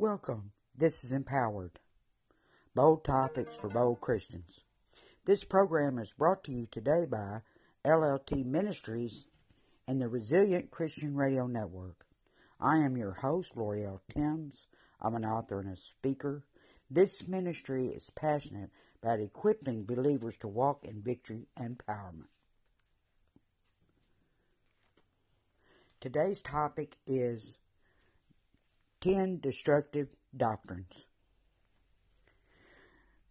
Welcome. This is Empowered. Bold topics for bold Christians. This program is brought to you today by LLT Ministries and the Resilient Christian Radio Network. I am your host, L'Oreal Timms. I'm an author and a speaker. This ministry is passionate about equipping believers to walk in victory and empowerment. Today's topic is 10 destructive doctrines.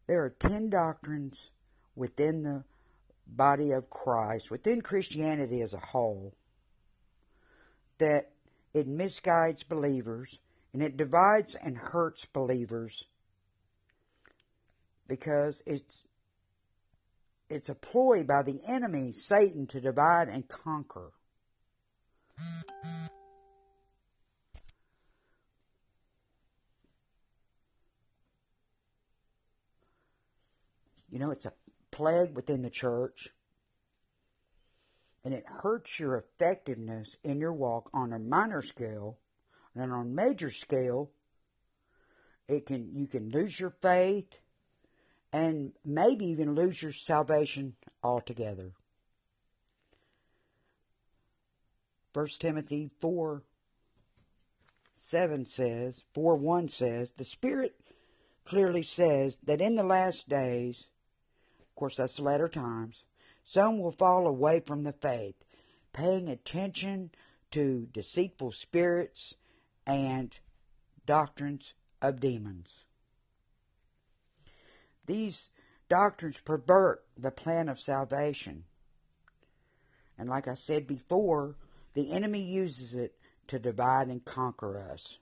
There are 10 doctrines within the body of Christ, within Christianity as a whole, that it misguides believers and it divides and hurts believers because it's it's a ploy by the enemy Satan to divide and conquer. You know, it's a plague within the church. And it hurts your effectiveness in your walk on a minor scale. And on a major scale, it can you can lose your faith and maybe even lose your salvation altogether. 1 Timothy 4 7 says, 4 1 says, the Spirit clearly says that in the last days course, that's the latter times. Some will fall away from the faith, paying attention to deceitful spirits and doctrines of demons. These doctrines pervert the plan of salvation. And like I said before, the enemy uses it to divide and conquer us.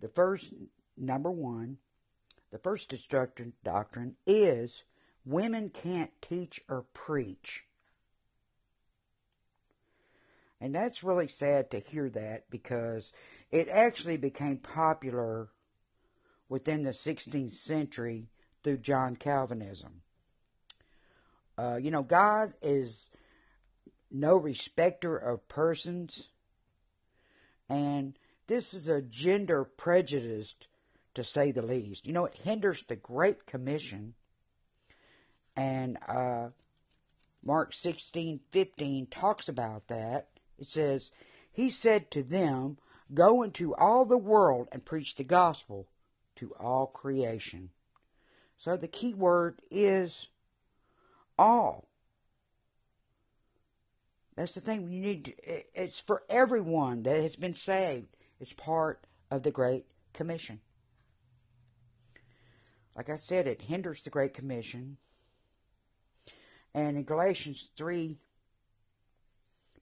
The first, number one, the first destructive doctrine is women can't teach or preach. And that's really sad to hear that because it actually became popular within the 16th century through John Calvinism. Uh, you know, God is no respecter of persons, and this is a gender prejudice, to say the least. You know, it hinders the Great Commission. And uh, Mark 16 15 talks about that. It says, He said to them, Go into all the world and preach the gospel to all creation. So the key word is all. That's the thing. You need. To, it's for everyone that has been saved is part of the Great Commission. Like I said, it hinders the Great Commission. And in Galatians 3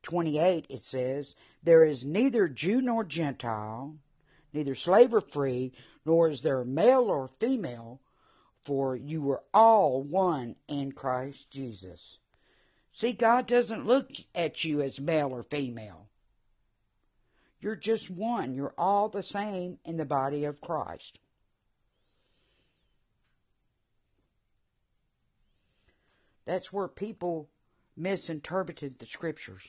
28, it says, There is neither Jew nor Gentile, neither slave or free, nor is there male or female, for you are all one in Christ Jesus. See, God doesn't look at you as male or female. You're just one. You're all the same in the body of Christ. That's where people misinterpreted the scriptures.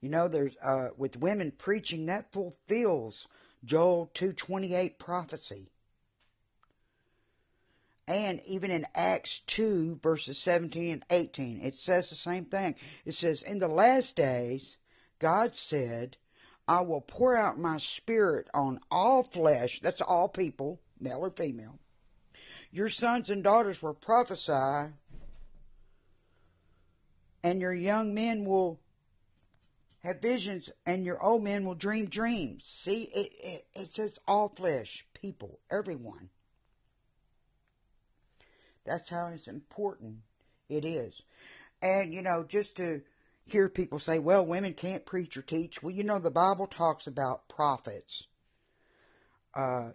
You know, there's uh, with women preaching that fulfills Joel 2:28 prophecy. And even in Acts 2 verses 17 and 18, it says the same thing. It says, "In the last days God said, I will pour out my spirit on all flesh, that's all people, male or female. Your sons and daughters will prophesy, and your young men will have visions, and your old men will dream dreams. See, it, it, it says all flesh, people, everyone. That's how it's important it is. And, you know, just to hear people say, well, women can't preach or teach. Well, you know, the Bible talks about prophets. Uh,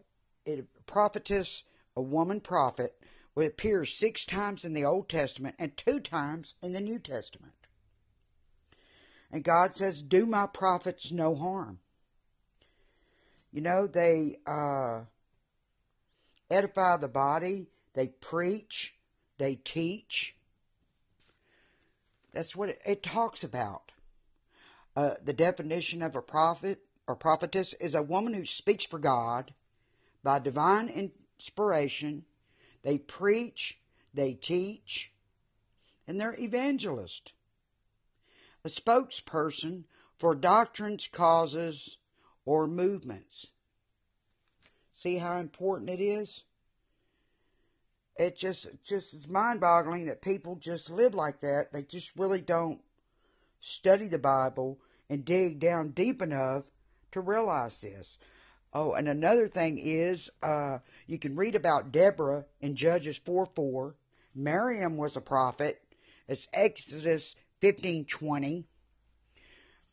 it, prophetess, a woman prophet, will appear six times in the Old Testament and two times in the New Testament. And God says, do my prophets no harm. You know, they uh, edify the body, they preach, they teach, That's what it, talks about. Uh, the definition of a prophet or prophetess is a woman who speaks for God by divine inspiration. They preach, they teach, and they're evangelist. A spokesperson for doctrines, causes, or movements. See how important it is? It just just is mind boggling that people just live like that. They just really don't study the Bible and dig down deep enough to realize this. Oh, and another thing is, uh, you can read about Deborah in Judges 4 4. Miriam was a prophet. It's Exodus 15:20.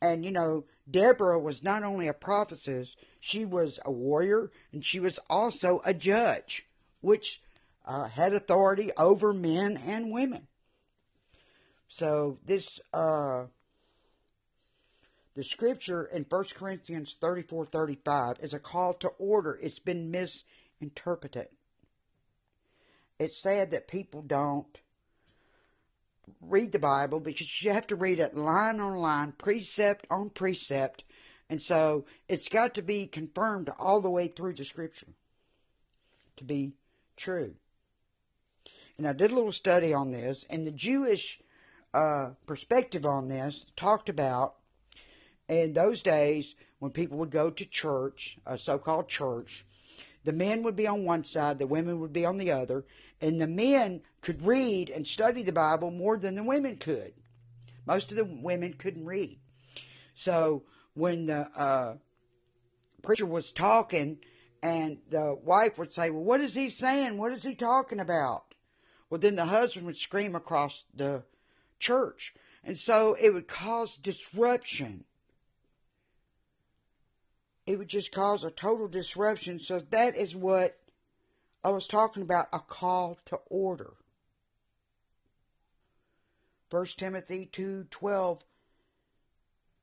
And you know, Deborah was not only a prophetess, she was a warrior and she was also a judge, which uh, had authority over men and women. So this uh, the scripture in 1 Corinthians 34 35 is a call to order. It's been misinterpreted. It's sad that people don't read the Bible because you have to read it line on line, precept on precept. And so it's got to be confirmed all the way through the scripture to be true. And I did a little study on this, and the Jewish uh, perspective on this talked about in those days when people would go to church, a so called church, the men would be on one side, the women would be on the other, and the men could read and study the Bible more than the women could. Most of the women couldn't read. So when the uh, preacher was talking, and the wife would say, Well, what is he saying? What is he talking about? Well, then the husband would scream across the church. And so it would cause disruption. It would just cause a total disruption. So that is what I was talking about a call to order. 1 Timothy 2:12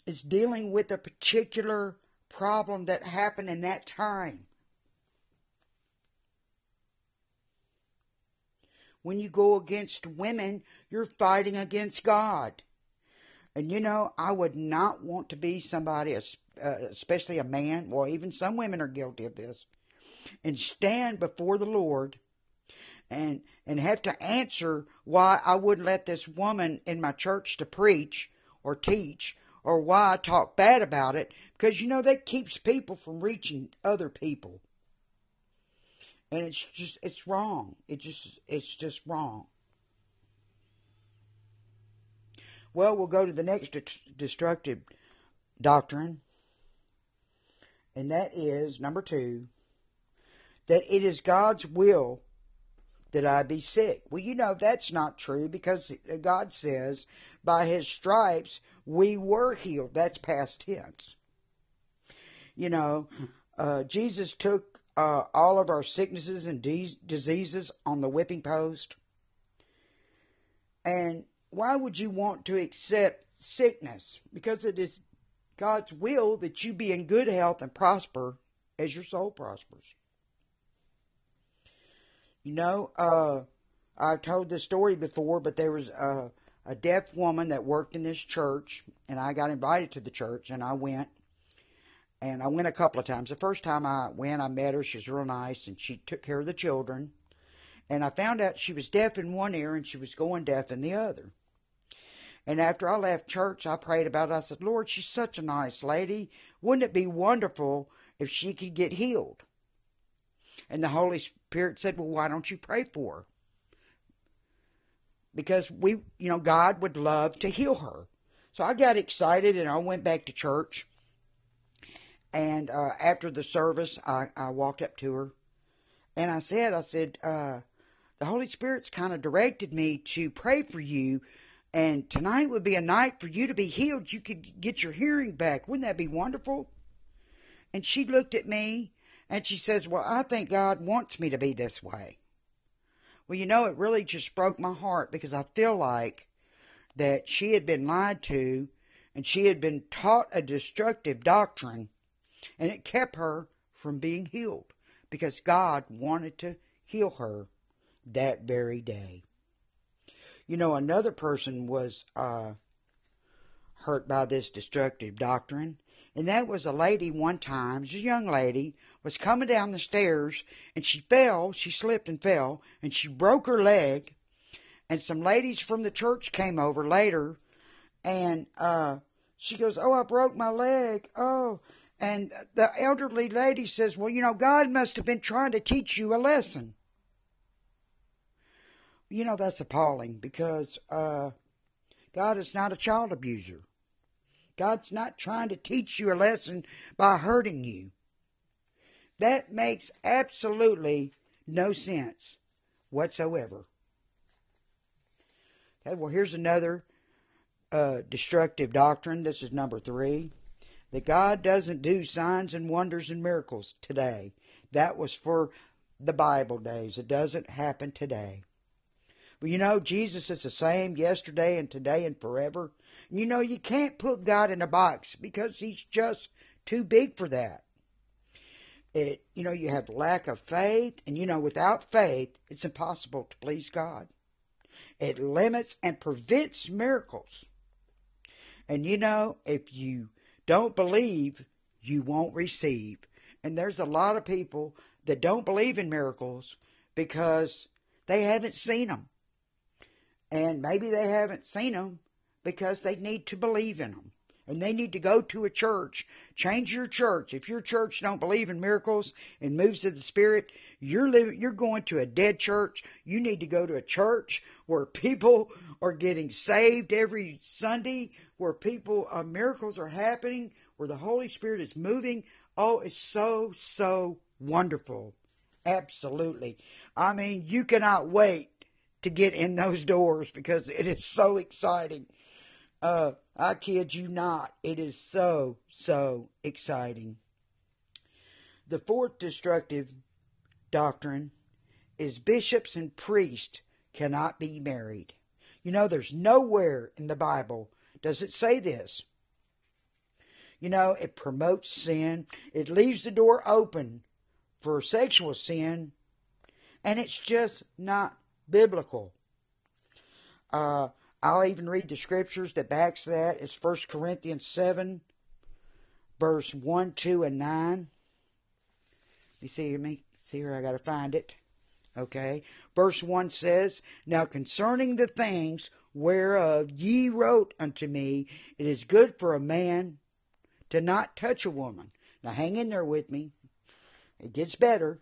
is dealing with a particular problem that happened in that time. When you go against women, you're fighting against God. And you know, I would not want to be somebody, uh, especially a man, well, even some women are guilty of this, and stand before the Lord and and have to answer why I wouldn't let this woman in my church to preach or teach or why I talk bad about it because you know that keeps people from reaching other people. And it's just it's wrong. It just it's just wrong. Well, we'll go to the next destructive doctrine, and that is number 2 that it is God's will that I be sick. Well, you know, that's not true because God says, by his stripes we were healed. That's past tense. You know, uh, Jesus took uh, all of our sicknesses and de- diseases on the whipping post. And why would you want to accept sickness? Because it is God's will that you be in good health and prosper as your soul prospers. You know, uh, I've told this story before, but there was a, a deaf woman that worked in this church, and I got invited to the church, and I went. And I went a couple of times. The first time I went, I met her. She was real nice, and she took care of the children. And I found out she was deaf in one ear and she was going deaf in the other. And after I left church, I prayed about it. I said, Lord, she's such a nice lady. Wouldn't it be wonderful if she could get healed? And the Holy Spirit said, Well, why don't you pray for her? Because we, you know, God would love to heal her. So I got excited and I went back to church. And uh, after the service, I, I walked up to her and I said, I said, uh, the Holy Spirit's kind of directed me to pray for you. And tonight would be a night for you to be healed. You could get your hearing back. Wouldn't that be wonderful? And she looked at me and she says, Well, I think God wants me to be this way. Well, you know, it really just broke my heart because I feel like that she had been lied to and she had been taught a destructive doctrine and it kept her from being healed because God wanted to heal her that very day. You know, another person was uh, hurt by this destructive doctrine. And that was a lady one time, a young lady, was coming down the stairs and she fell, she slipped and fell, and she broke her leg. And some ladies from the church came over later and uh she goes, Oh, I broke my leg. Oh and the elderly lady says, Well, you know, God must have been trying to teach you a lesson. You know, that's appalling because uh, God is not a child abuser. God's not trying to teach you a lesson by hurting you. That makes absolutely no sense whatsoever. Okay, well, here's another uh, destructive doctrine. This is number three that God doesn't do signs and wonders and miracles today. That was for the Bible days. It doesn't happen today. But you know, Jesus is the same yesterday and today and forever. You know, you can't put God in a box because He's just too big for that. It, you know, you have lack of faith, and you know, without faith, it's impossible to please God. It limits and prevents miracles. And you know, if you don't believe, you won't receive. And there's a lot of people that don't believe in miracles because they haven't seen them. And maybe they haven't seen them because they need to believe in them. And they need to go to a church. Change your church. If your church don't believe in miracles and moves of the Spirit, you're living, you're going to a dead church. You need to go to a church where people are getting saved every Sunday, where people uh, miracles are happening, where the Holy Spirit is moving. Oh, it's so so wonderful. Absolutely. I mean, you cannot wait to get in those doors because it is so exciting. Uh, I kid you not. It is so, so exciting. The fourth destructive doctrine is bishops and priests cannot be married. You know, there's nowhere in the Bible does it say this. You know, it promotes sin, it leaves the door open for sexual sin, and it's just not biblical. Uh, I'll even read the scriptures that backs that. It's 1 Corinthians 7, verse 1, 2, and 9. You see me? See here, I got to find it. Okay. Verse 1 says, Now concerning the things whereof ye wrote unto me, it is good for a man to not touch a woman. Now hang in there with me. It gets better.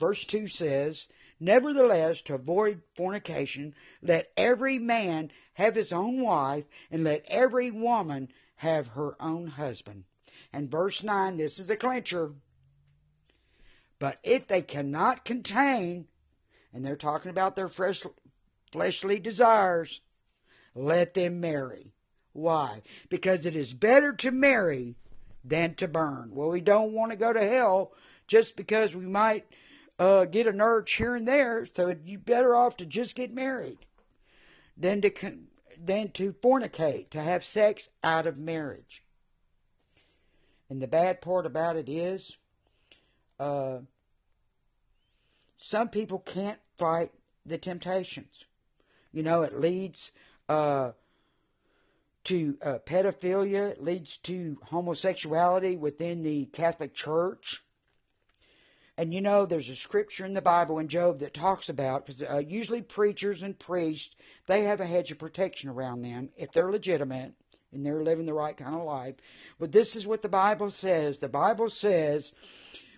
Verse 2 says, Nevertheless, to avoid fornication, let every man have his own wife, and let every woman have her own husband. And verse 9, this is the clincher. But if they cannot contain, and they're talking about their fresh, fleshly desires, let them marry. Why? Because it is better to marry than to burn. Well, we don't want to go to hell just because we might uh, get an urge here and there. So you're better off to just get married than to than to fornicate, to have sex out of marriage. And the bad part about it is, uh, some people can't fight the temptations. You know, it leads uh, to uh, pedophilia, it leads to homosexuality within the Catholic Church. And you know, there's a scripture in the Bible in Job that talks about, because uh, usually preachers and priests, they have a hedge of protection around them if they're legitimate and they're living the right kind of life. But this is what the Bible says. The Bible says,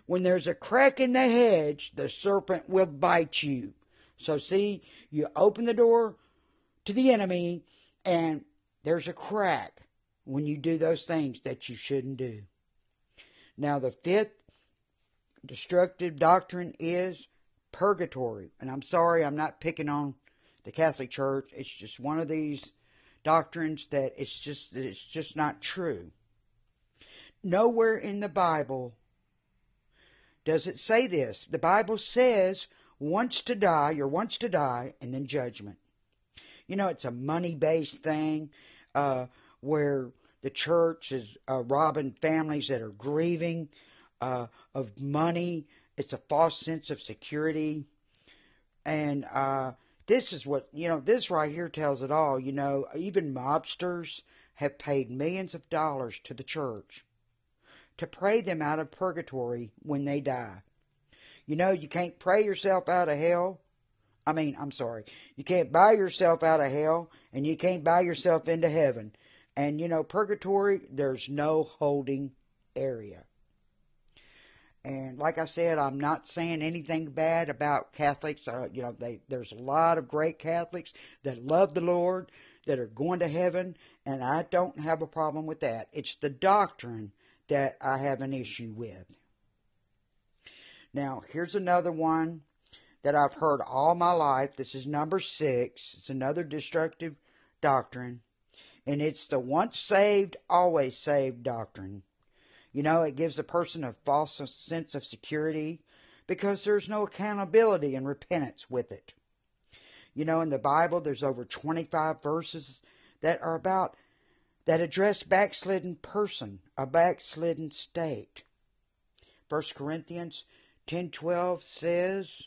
when there's a crack in the hedge, the serpent will bite you. So see, you open the door to the enemy, and there's a crack when you do those things that you shouldn't do. Now, the fifth destructive doctrine is purgatory. And I'm sorry, I'm not picking on the Catholic Church. It's just one of these doctrines that it's just that it's just not true. Nowhere in the Bible does it say this. The Bible says once to die, you're once to die, and then judgment. You know, it's a money based thing uh, where the church is uh, robbing families that are grieving uh, of money. It's a false sense of security. And uh, this is what, you know, this right here tells it all. You know, even mobsters have paid millions of dollars to the church to pray them out of purgatory when they die. You know, you can't pray yourself out of hell. I mean, I'm sorry. You can't buy yourself out of hell, and you can't buy yourself into heaven. And, you know, purgatory, there's no holding area. And like I said, I'm not saying anything bad about Catholics. Uh, you know, they, there's a lot of great Catholics that love the Lord, that are going to heaven, and I don't have a problem with that. It's the doctrine that I have an issue with. Now, here's another one that I've heard all my life. This is number six. It's another destructive doctrine, and it's the once saved, always saved doctrine. You know, it gives a person a false sense of security because there's no accountability and repentance with it. You know, in the Bible, there's over 25 verses that are about that address backslidden person, a backslidden state. 1 Corinthians 10:12 says,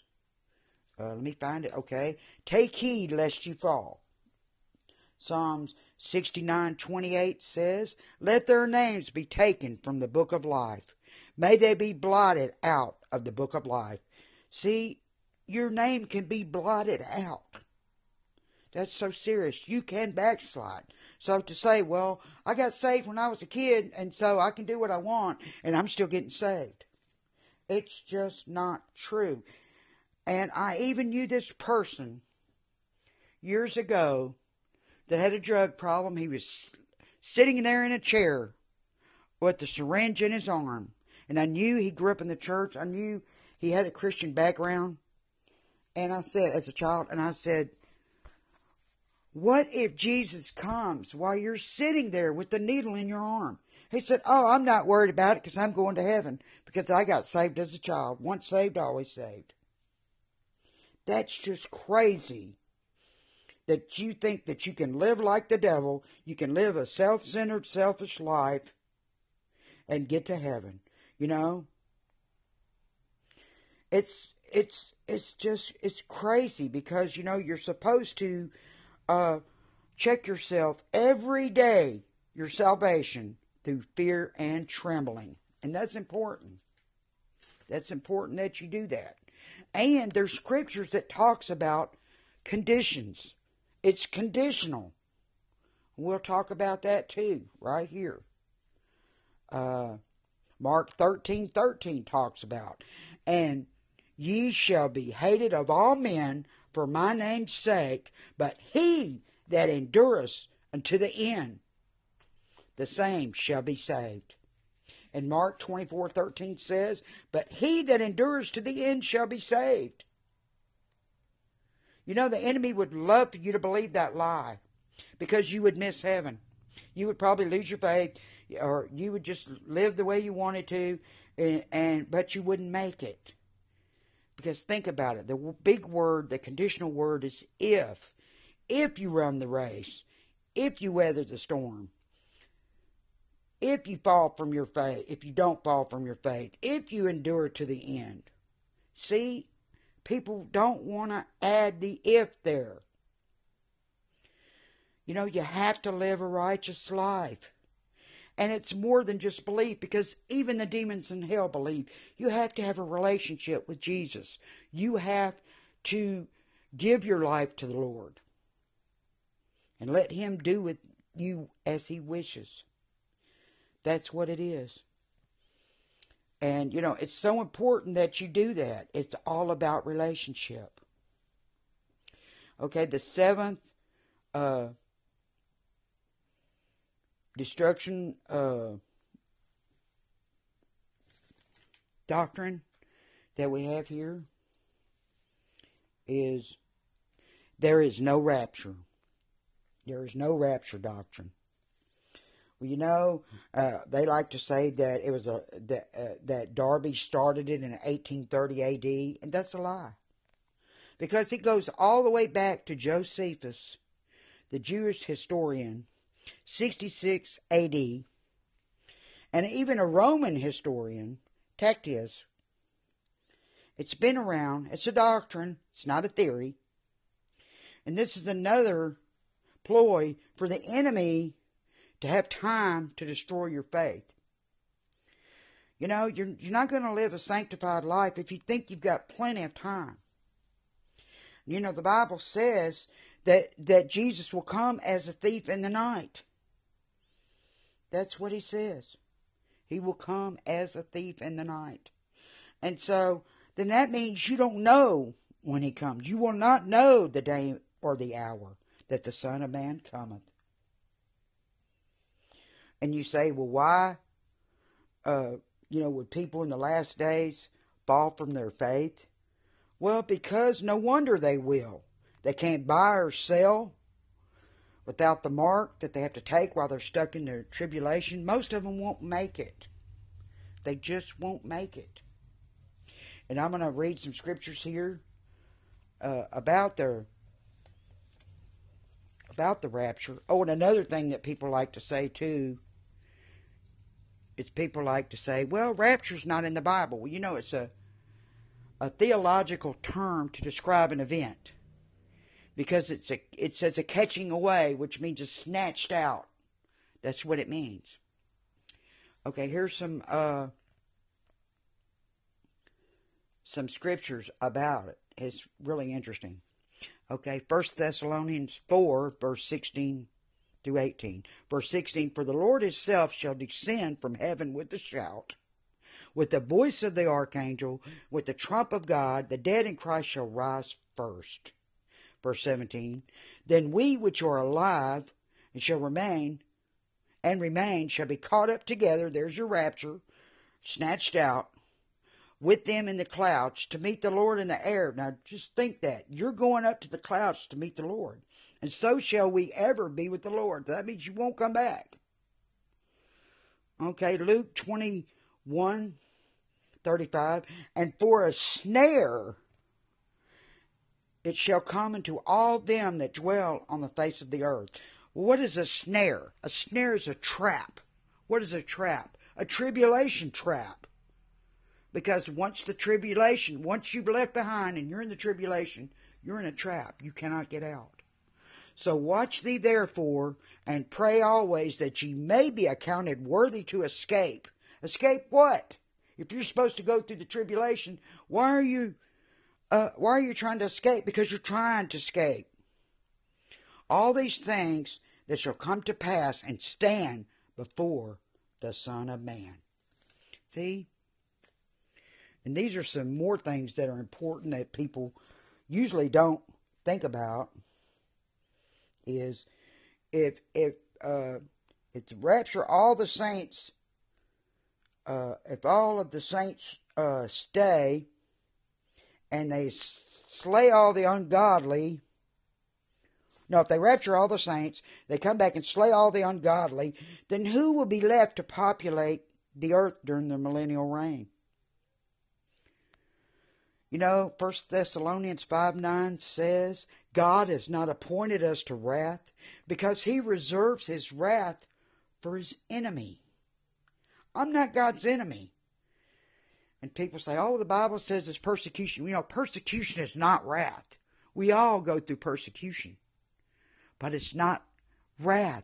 uh, let me find it. Okay, take heed lest you fall. Psalms 69:28 says, "Let their names be taken from the book of life. May they be blotted out of the book of life." See, your name can be blotted out. That's so serious. You can backslide. So to say, well, I got saved when I was a kid, and so I can do what I want, and I'm still getting saved. It's just not true. And I even knew this person years ago that had a drug problem. He was sitting there in a chair with a syringe in his arm. And I knew he grew up in the church. I knew he had a Christian background. And I said, as a child, and I said, what if Jesus comes while you're sitting there with the needle in your arm? He said, Oh, I'm not worried about it because I'm going to heaven because I got saved as a child. Once saved, always saved. That's just crazy that you think that you can live like the devil, you can live a self centered, selfish life and get to heaven. You know? It's it's it's just it's crazy because you know you're supposed to uh, check yourself every day, your salvation, through fear and trembling. And that's important. That's important that you do that. And there's scriptures that talks about conditions. It's conditional. We'll talk about that too, right here. Uh, Mark thirteen thirteen talks about, and ye shall be hated of all men for my name's sake, but he that endureth unto the end, the same shall be saved. And Mark 24:13 says, "But he that endures to the end shall be saved." You know the enemy would love for you to believe that lie because you would miss heaven. You would probably lose your faith or you would just live the way you wanted to and, and but you wouldn't make it. Because think about it. The big word, the conditional word is if. If you run the race, if you weather the storm, if you fall from your faith, if you don't fall from your faith, if you endure to the end. See, people don't want to add the if there. You know, you have to live a righteous life. And it's more than just belief because even the demons in hell believe. You have to have a relationship with Jesus. You have to give your life to the Lord and let Him do with you as He wishes. That's what it is. And, you know, it's so important that you do that. It's all about relationship. Okay, the seventh uh, destruction uh, doctrine that we have here is there is no rapture. There is no rapture doctrine. You know, uh, they like to say that it was a that uh, that Darby started it in 1830 A.D. and that's a lie, because it goes all the way back to Josephus, the Jewish historian, 66 AD, and even a Roman historian, Tacitus. It's been around. It's a doctrine. It's not a theory. And this is another ploy for the enemy to have time to destroy your faith. You know, you're, you're not going to live a sanctified life if you think you've got plenty of time. You know, the Bible says that, that Jesus will come as a thief in the night. That's what he says. He will come as a thief in the night. And so, then that means you don't know when he comes. You will not know the day or the hour that the Son of Man cometh. And you say, well, why, uh, you know, would people in the last days fall from their faith? Well, because no wonder they will. They can't buy or sell without the mark that they have to take while they're stuck in their tribulation. Most of them won't make it. They just won't make it. And I'm going to read some scriptures here uh, about their about the rapture. Oh, and another thing that people like to say too is people like to say, "Well, rapture's not in the Bible." Well, you know, it's a a theological term to describe an event because it's a it says a catching away, which means a snatched out. That's what it means. Okay, here's some uh, some scriptures about it. It's really interesting. Okay, First Thessalonians 4, verse 16 through 18. Verse 16, For the Lord himself shall descend from heaven with a shout, with the voice of the archangel, with the trump of God, the dead in Christ shall rise first. Verse 17, Then we which are alive and shall remain, and remain, shall be caught up together, there's your rapture, snatched out, with them in the clouds to meet the Lord in the air. Now just think that. You're going up to the clouds to meet the Lord. And so shall we ever be with the Lord. That means you won't come back. Okay, Luke 21, 35. And for a snare it shall come into all them that dwell on the face of the earth. what is a snare? A snare is a trap. What is a trap? A tribulation trap. Because once the tribulation, once you've left behind and you're in the tribulation, you're in a trap. You cannot get out. So watch thee therefore, and pray always that ye may be accounted worthy to escape. Escape what? If you're supposed to go through the tribulation, why are you uh, why are you trying to escape? Because you're trying to escape. All these things that shall come to pass and stand before the Son of Man. See? And these are some more things that are important that people usually don't think about. Is if if uh, the rapture all the saints, uh, if all of the saints uh, stay, and they slay all the ungodly. No, if they rapture all the saints, they come back and slay all the ungodly, then who will be left to populate the earth during the millennial reign? You know, 1 Thessalonians 5 9 says, God has not appointed us to wrath because he reserves his wrath for his enemy. I'm not God's enemy. And people say, oh, the Bible says it's persecution. You know, persecution is not wrath. We all go through persecution, but it's not wrath.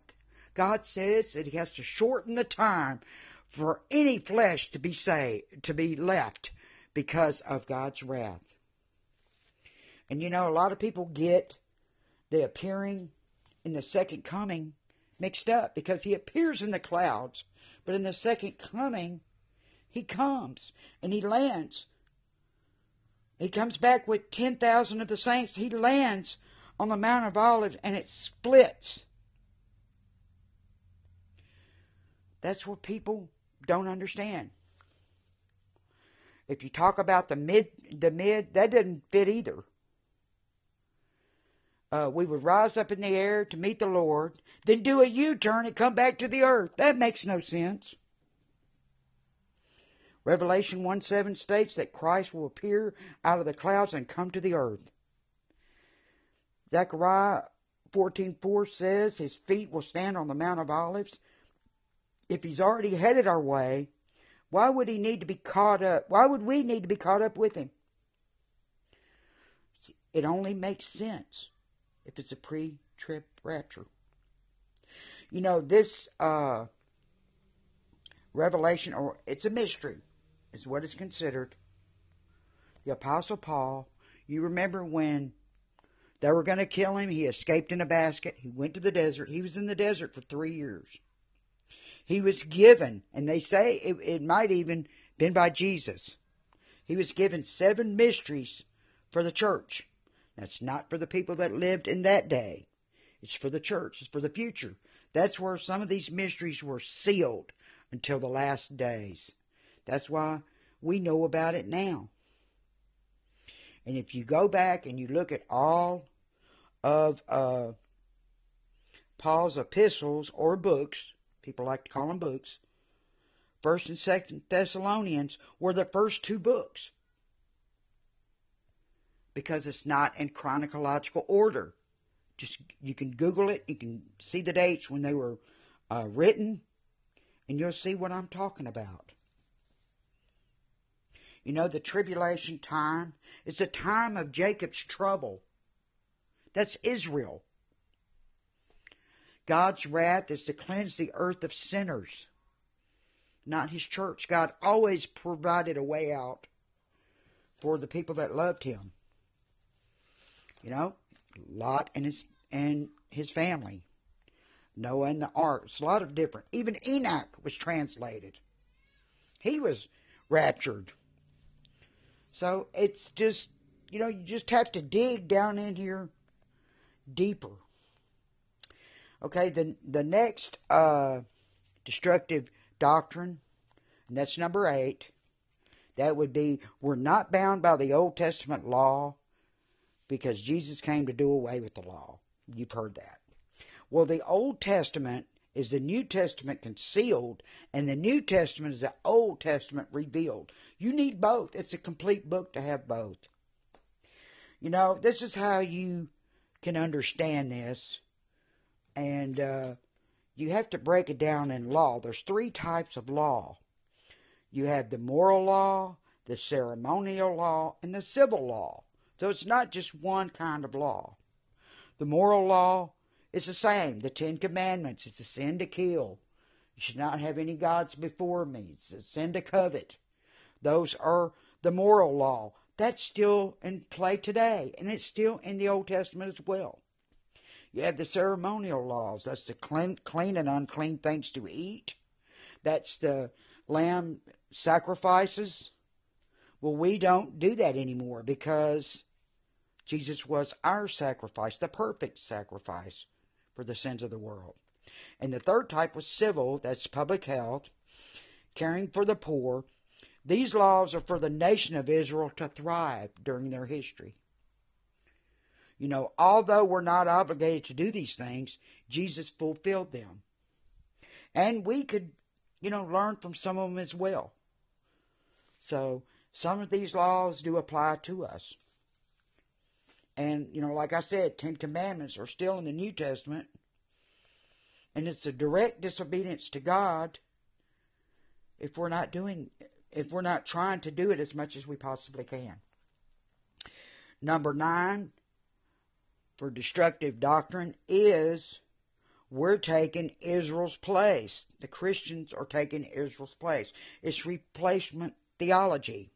God says that he has to shorten the time for any flesh to be saved, to be left because of God's wrath. And you know, a lot of people get the appearing in the second coming mixed up because he appears in the clouds, but in the second coming, he comes and he lands. He comes back with 10,000 of the saints. He lands on the Mount of Olives and it splits. That's what people don't understand. If you talk about the mid, the mid, that doesn't fit either. Uh, we would rise up in the air to meet the Lord, then do a U-turn and come back to the earth. That makes no sense. Revelation 1 7 states that Christ will appear out of the clouds and come to the earth. Zechariah 14 4 says his feet will stand on the Mount of Olives. If he's already headed our way, why would he need to be caught up? Why would we need to be caught up with him? It only makes sense if it's a pre trib rapture. You know, this uh, revelation, or it's a mystery, is what is considered. The Apostle Paul, you remember when they were going to kill him, he escaped in a basket, he went to the desert, he was in the desert for three years. He was given, and they say it, it might even been by Jesus. He was given seven mysteries for the church. That's not for the people that lived in that day. It's for the church. It's for the future. That's where some of these mysteries were sealed until the last days. That's why we know about it now. And if you go back and you look at all of uh, Paul's epistles or books, people like to call them books, First and Second Thessalonians were the first two books because it's not in chronological order. Just you can Google it, you can see the dates when they were uh, written, and you'll see what I'm talking about. You know, the tribulation time is the time of Jacob's trouble. That's Israel. God's wrath is to cleanse the earth of sinners, not his church. God always provided a way out for the people that loved him. You know, Lot and his and his family. Noah and the ark. It's a lot of different. Even Enoch was translated. He was raptured. So it's just, you know, you just have to dig down in here deeper. Okay, the the next uh, destructive doctrine, and that's number eight. That would be we're not bound by the Old Testament law because Jesus came to do away with the law. You've heard that. Well, the Old Testament is the New Testament concealed, and the New Testament is the Old Testament revealed. You need both. It's a complete book to have both. You know, this is how you can understand this, and uh, you have to break it down in law. There's three types of law. You have the moral law, the ceremonial law, and the civil law. So it's not just one kind of law. The moral law is the same. The Ten Commandments. It's a sin to kill. You should not have any gods before me. It's a sin to covet. Those are the moral law. That's still in play today, and it's still in the Old Testament as well. You have the ceremonial laws. That's the clean, clean and unclean things to eat. That's the lamb sacrifices. Well, we don't do that anymore because Jesus was our sacrifice, the perfect sacrifice for the sins of the world. And the third type was civil, that's public health, caring for the poor. These laws are for the nation of Israel to thrive during their history. You know, although we're not obligated to do these things, Jesus fulfilled them. And we could, you know, learn from some of them as well. So, some of these laws do apply to us. And, you know, like I said, Ten Commandments are still in the New Testament. And it's a direct disobedience to God if we're not doing, if we're not trying to do it as much as we possibly can. Number nine for destructive doctrine is we're taking Israel's place. The Christians are taking Israel's place. It's replacement theology.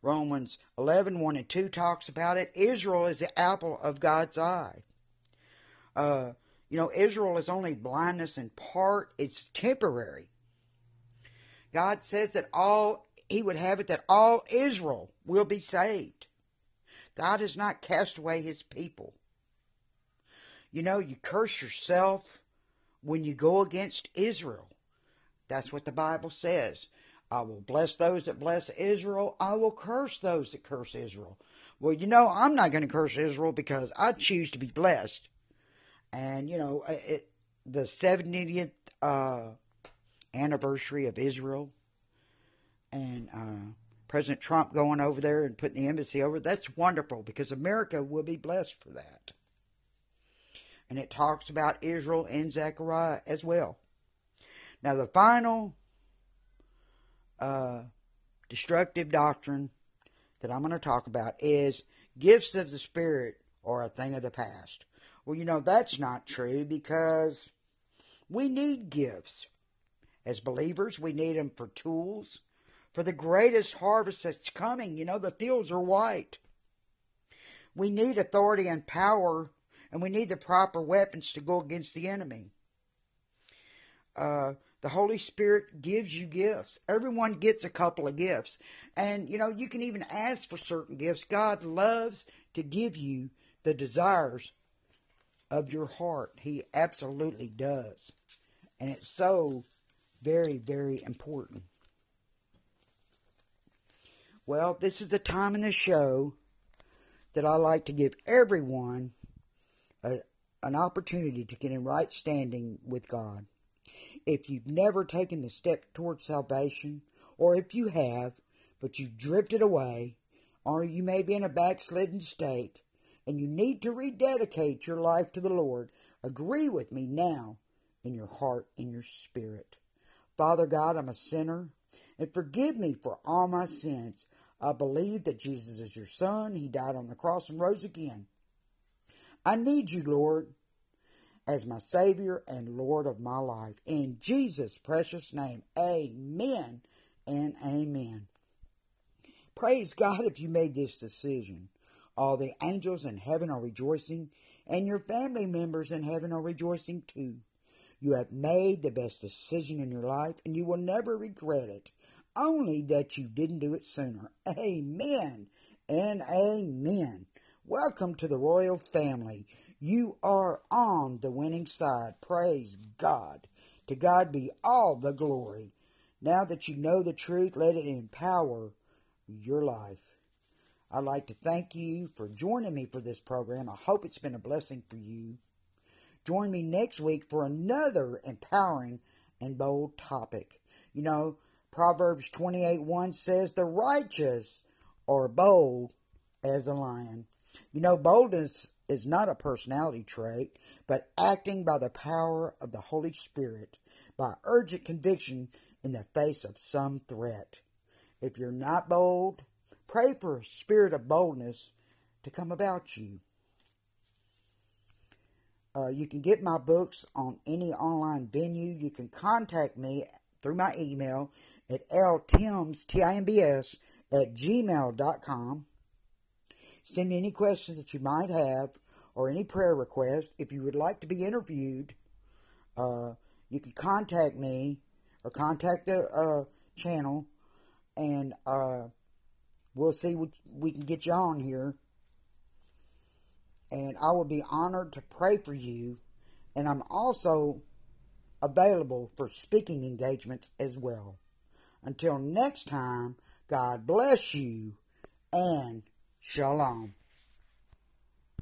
Romans 11, 1 and 2 talks about it. Israel is the apple of God's eye. Uh, you know, Israel is only blindness in part, it's temporary. God says that all, He would have it that all Israel will be saved. God has not cast away His people. You know, you curse yourself when you go against Israel. That's what the Bible says. I will bless those that bless Israel. I will curse those that curse Israel. Well, you know, I'm not going to curse Israel because I choose to be blessed. And, you know, it, the 70th uh, anniversary of Israel and uh, President Trump going over there and putting the embassy over, that's wonderful because America will be blessed for that. And it talks about Israel in Zechariah as well. Now, the final uh, destructive doctrine that I'm going to talk about is gifts of the Spirit are a thing of the past. Well, you know, that's not true because We need gifts. As believers, we need them for tools, for the greatest harvest that's coming. You know, the fields are white. We need authority and power, and we need the proper weapons to go against the enemy. Uh, the Holy Spirit gives you gifts. Everyone gets a couple of gifts. And, you know, you can even ask for certain gifts. God loves to give you the desires of your heart. He absolutely does. And it's so very, very important. Well, this is the time in the show that I like to give everyone a, an opportunity to get in right standing with God if you've never taken the step towards salvation, or if you have, but you've drifted away, or you may be in a backslidden state, and you need to rededicate your life to the Lord, agree with me now in your heart and your spirit. Father God, I'm a sinner, and forgive me for all my sins. I believe that Jesus is your Son. He died on the cross and rose again. I need you, Lord as my Savior and Lord of my life. In Jesus' precious name, amen and amen. Praise God if you made this decision. All the angels in heaven are rejoicing, and your family members in heaven are rejoicing too. You have made the best decision in your life, and you will never regret it, only that you didn't do it sooner. Amen and amen. Welcome to the royal family. You are on the winning side. Praise God. To God be all the glory. Now that you know the truth, let it empower your life. I'd like to thank you for joining me for this program. I hope it's been a blessing for you. Join me next week for another empowering and bold topic. You know, Proverbs 28 1 says, The righteous are bold as a lion. You know, boldness is not a personality trait, but acting by the power of the Holy Spirit, by urgent conviction in the face of some threat. If you're not bold, pray for a spirit of boldness to come about you. Uh, you can get my books on any online venue. You can contact me through my email at ltimbs, T-I-M-B-S, at gmail.com. Send me any questions that you might have or any prayer request. If you would like to be interviewed, uh, you can contact me or contact the uh, channel, and uh, we'll see what we can get you on here. And I will be honored to pray for you. And I'm also available for speaking engagements as well. Until next time, God bless you and Shalom.